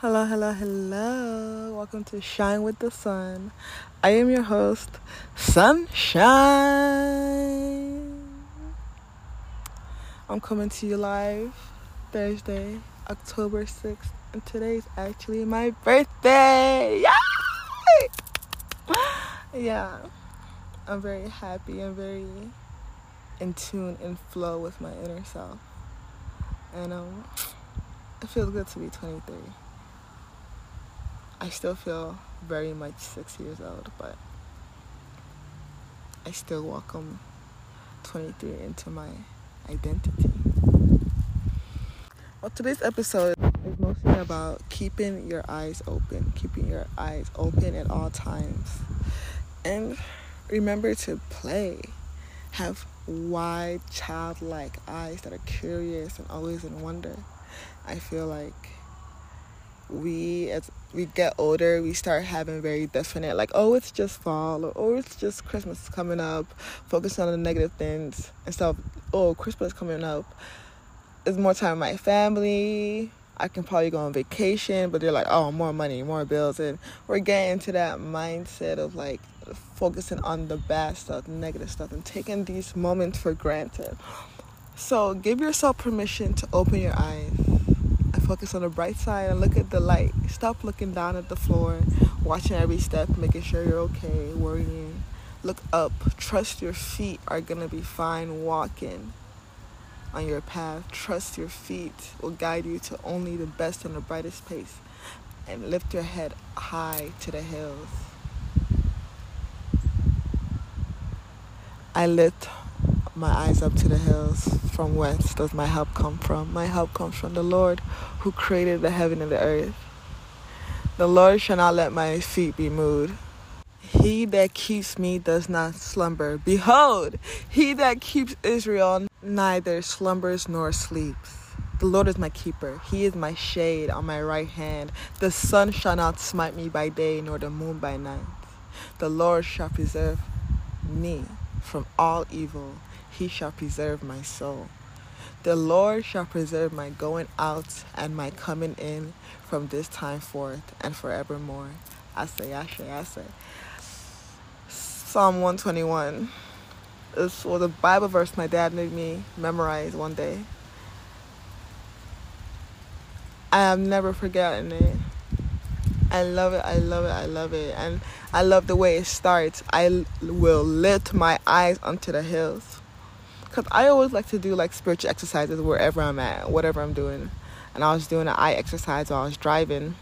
Hello, hello, hello. Welcome to Shine with the Sun. I am your host, Sunshine. I'm coming to you live Thursday, October 6th, and today's actually my birthday. Yay! Yeah. I'm very happy and very in tune and flow with my inner self. And um it feels good to be 23. I still feel very much six years old, but I still welcome 23 into my identity. Well, today's episode is mostly about keeping your eyes open, keeping your eyes open at all times. And remember to play. Have wide, childlike eyes that are curious and always in wonder. I feel like we as we get older we start having very definite like oh it's just fall or oh it's just christmas coming up focus on the negative things instead of oh christmas coming up. It's more time with my family. I can probably go on vacation but they're like oh more money more bills. And we're getting into that mindset of like focusing on the bad stuff the negative stuff and taking these moments for granted. So give yourself permission to open your eyes focus on the bright side and look at the light. Stop looking down at the floor, watching every step, making sure you're okay, worrying. Look up. Trust your feet are going to be fine walking on your path. Trust your feet will guide you to only the best and the brightest pace. And lift your head high to the hills. I lift my eyes up to the hills. From whence does my help come from? My help comes from the Lord who created the heaven and the earth. The Lord shall not let my feet be moved. He that keeps me does not slumber. Behold, he that keeps Israel neither slumbers nor sleeps. The Lord is my keeper. He is my shade on my right hand. The sun shall not smite me by day, nor the moon by night. The Lord shall preserve me from all evil he shall preserve my soul. The Lord shall preserve my going out and my coming in from this time forth and forevermore. I say, I say, I say. Psalm 121. This was a Bible verse my dad made me memorize one day. I have never forgotten it. I love it, I love it, I love it. And I love the way it starts. I will lift my eyes unto the hills because I always like to do like spiritual exercises wherever I'm at, whatever I'm doing. And I was doing an eye exercise while I was driving.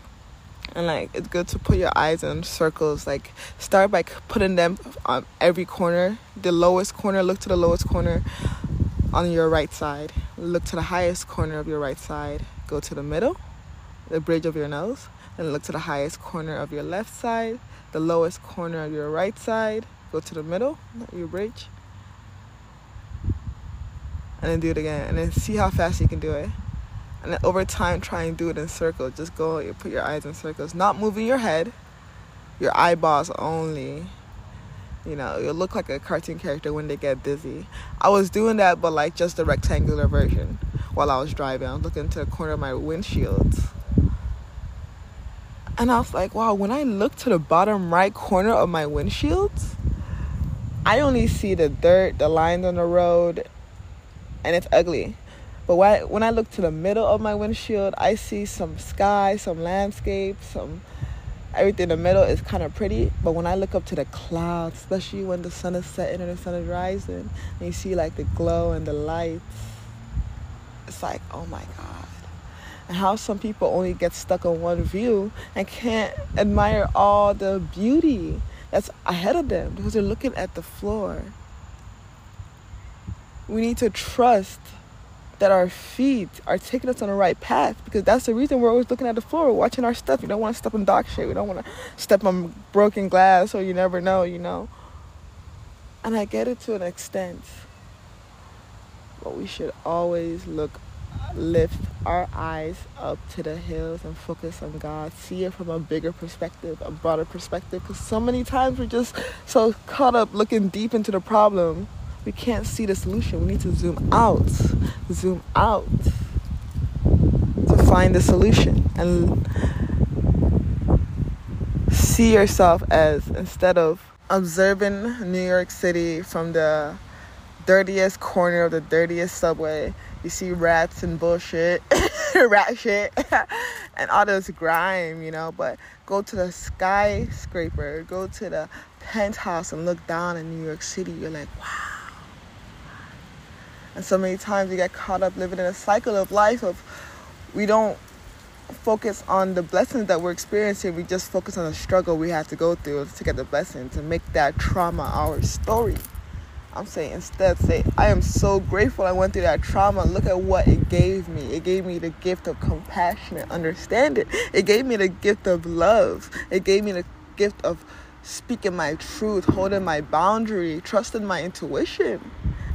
And like it's good to put your eyes in circles. Like start by putting them on every corner. The lowest corner, look to the lowest corner on your right side. Look to the highest corner of your right side. Go to the middle, the bridge of your nose. Then look to the highest corner of your left side, the lowest corner of your right side. Go to the middle, your bridge and then do it again and then see how fast you can do it. And then over time try and do it in circles. Just go you put your eyes in circles. Not moving your head. Your eyeballs only. You know you'll look like a cartoon character when they get dizzy. I was doing that but like just the rectangular version while i was driving. I was looking to the corner of my windshield and i was like wow when i look to the bottom right corner of my windshield i only see the dirt the lines on the road and it's ugly. But when I, look to the middle of my windshield, I see some sky, some landscape, some everything in the middle is kind of pretty. But when I look up to the clouds, especially when the sun is setting and the sun is rising, and you see like the glow and the lights, it's like, oh my God. And how some people only get stuck on one view and can't admire all the beauty that's ahead of them because they're looking at the floor we need to trust that our feet are taking us on the right path because that's the reason we're always looking at the floor, watching our stuff. We don't want to step on dog shit. We don't want to step on broken glass, or you never know, you know. And I get it to an extent, but we should always look, lift our eyes up to the hills and focus on God. See it from a bigger perspective, a broader perspective. Because so many times we're just so caught up looking deep into the problem we can't see the solution. We need to zoom out, zoom out to find the solution. And see yourself as instead of observing New York City from the dirtiest corner of the dirtiest subway, you see rats and bullshit, rat shit, and all this grime, you know. But go to the skyscraper, go to the penthouse and look down in New York City, you're like, wow. And so many times we get caught up living in a cycle of life of we don't focus on the blessings that we're experiencing. We just focus on the struggle we have to go through to get the blessings and make that trauma our story. I'm saying instead say, I am so grateful I went through that trauma. Look at what it gave me. It gave me the gift of compassion and understanding. It gave me the gift of love. It gave me the gift of speaking my truth, holding my boundary, trusting my intuition.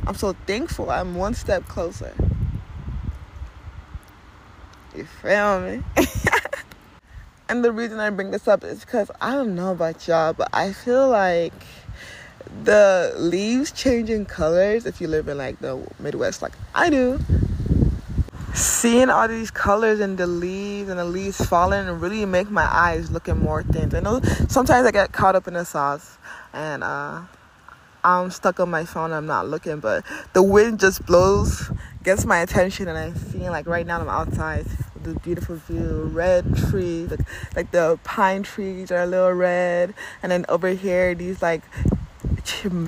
I'm so thankful I'm one step closer. You feel me? and the reason I bring this up is because I don't know about y'all, but I feel like the leaves changing colors if you live in like the Midwest, like I do. Seeing all these colors in the leaves and the leaves falling really make my eyes looking more thin. I know sometimes I get caught up in the sauce and uh, I'm stuck on my phone. I'm not looking, but the wind just blows, gets my attention, and I'm like right now I'm outside the beautiful view, red trees, like, like the pine trees are a little red, and then over here these like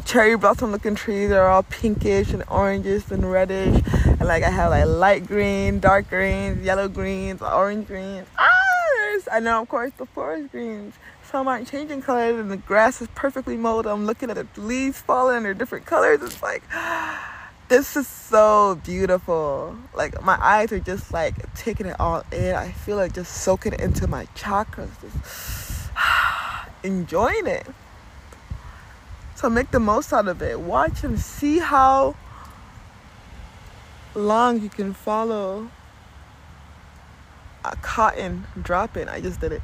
cherry blossom looking trees are all pinkish and oranges and reddish and like I have like light green, dark greens, yellow greens, orange greens. Ah, I know of course the forest greens. Some aren't changing colors and the grass is perfectly mowed. I'm looking at the leaves falling they're different colors. It's like this is so beautiful. Like my eyes are just like taking it all in. I feel like just soaking it into my chakras, just enjoying it. So make the most out of it. Watch and see how long you can follow a cotton dropping. I just did it.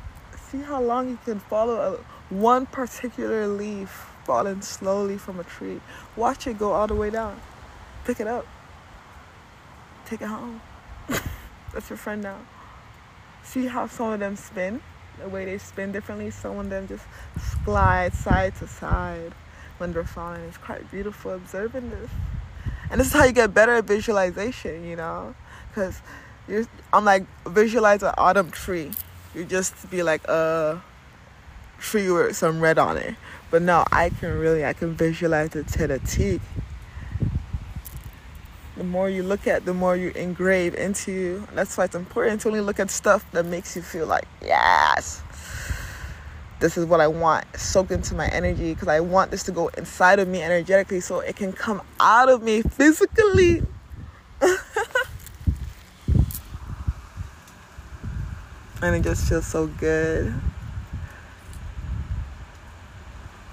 See how long you can follow a, one particular leaf falling slowly from a tree. Watch it go all the way down. Pick it up. Take it home. That's your friend now. See how some of them spin? The way they spin differently. Some of them just glide side to side when they're falling. It's quite beautiful observing this. And this is how you get better at visualization, you know? Because you're, I'm like, visualize an autumn tree. You just be like uh, a tree with some red on it. But no, I can really, I can visualize it to the T. The more you look at, the more you engrave into you. That's why it's important to only look at stuff that makes you feel like, yes, this is what I want Soak into my energy because I want this to go inside of me energetically so it can come out of me physically. and it just feels so good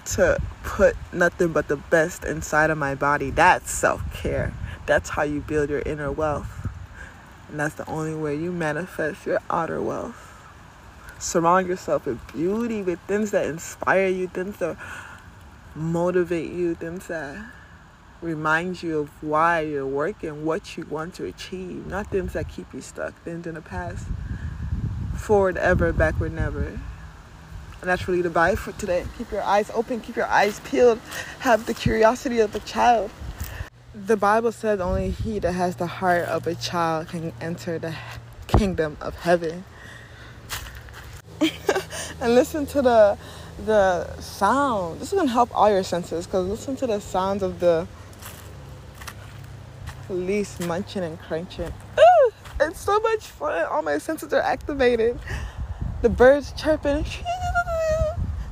to put nothing but the best inside of my body. That's self care. That's how you build your inner wealth. And that's the only way you manifest your outer wealth surround yourself with beauty, with things that inspire you, things that motivate you, things that remind you of why you're working, what you want to achieve, not things that keep you stuck, things in the past. Forward ever, backward never. And that's really the vibe for today. Keep your eyes open, keep your eyes peeled, have the curiosity of a child. The Bible says only he that has the heart of a child can enter the kingdom of heaven. and listen to the the sound. This is gonna help all your senses because listen to the sounds of the least munching and crunching. Ooh, it's so much fun. All my senses are activated. The birds chirping,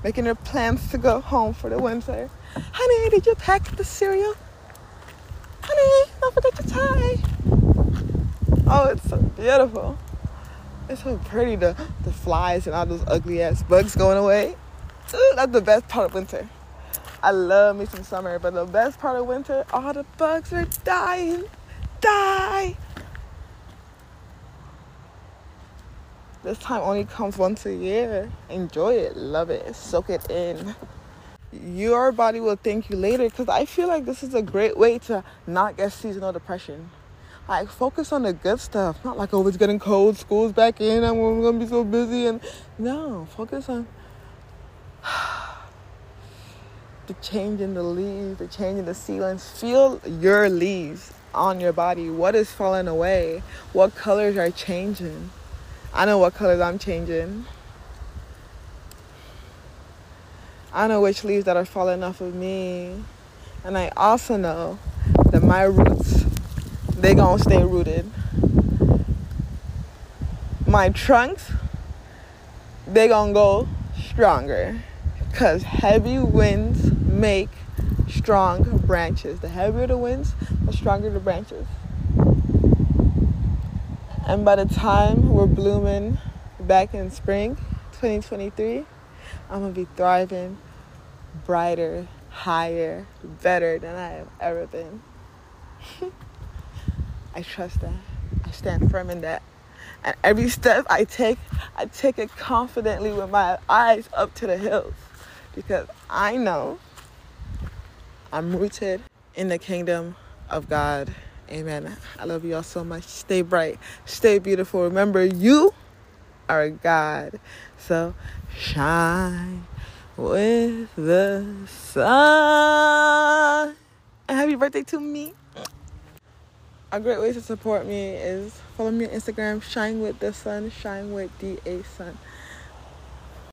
making their plans to go home for the winter. Honey, did you pack the cereal? Honey, don't forget your tie. Oh, it's so beautiful. It's so pretty, the, the flies and all those ugly ass bugs going away. Ooh, that's the best part of winter. I love me some summer, but the best part of winter, all the bugs are dying. Die! This time only comes once a year. Enjoy it, love it, soak it in. Your body will thank you later because I feel like this is a great way to not get seasonal depression. Like focus on the good stuff. Not like oh it's getting cold, school's back in, I'm gonna be so busy and no, focus on the change in the leaves, the change in the ceilings. Feel your leaves on your body. What is falling away? What colors are changing? I know what colors I'm changing. I know which leaves that are falling off of me. And I also know that my roots, they gonna stay rooted. My trunks, they gonna go stronger. Cause heavy winds make strong branches. The heavier the winds, the stronger the branches. And by the time we're blooming back in spring 2023, I'm gonna be thriving, brighter, higher, better than I have ever been. I trust that. I stand firm in that. And every step I take, I take it confidently with my eyes up to the hills because I know I'm rooted in the kingdom of God. Amen. I love you all so much. Stay bright, stay beautiful. Remember, you are God. So shine with the sun. And happy birthday to me. A great way to support me is follow me on Instagram, shine with the sun, shine with D A sun.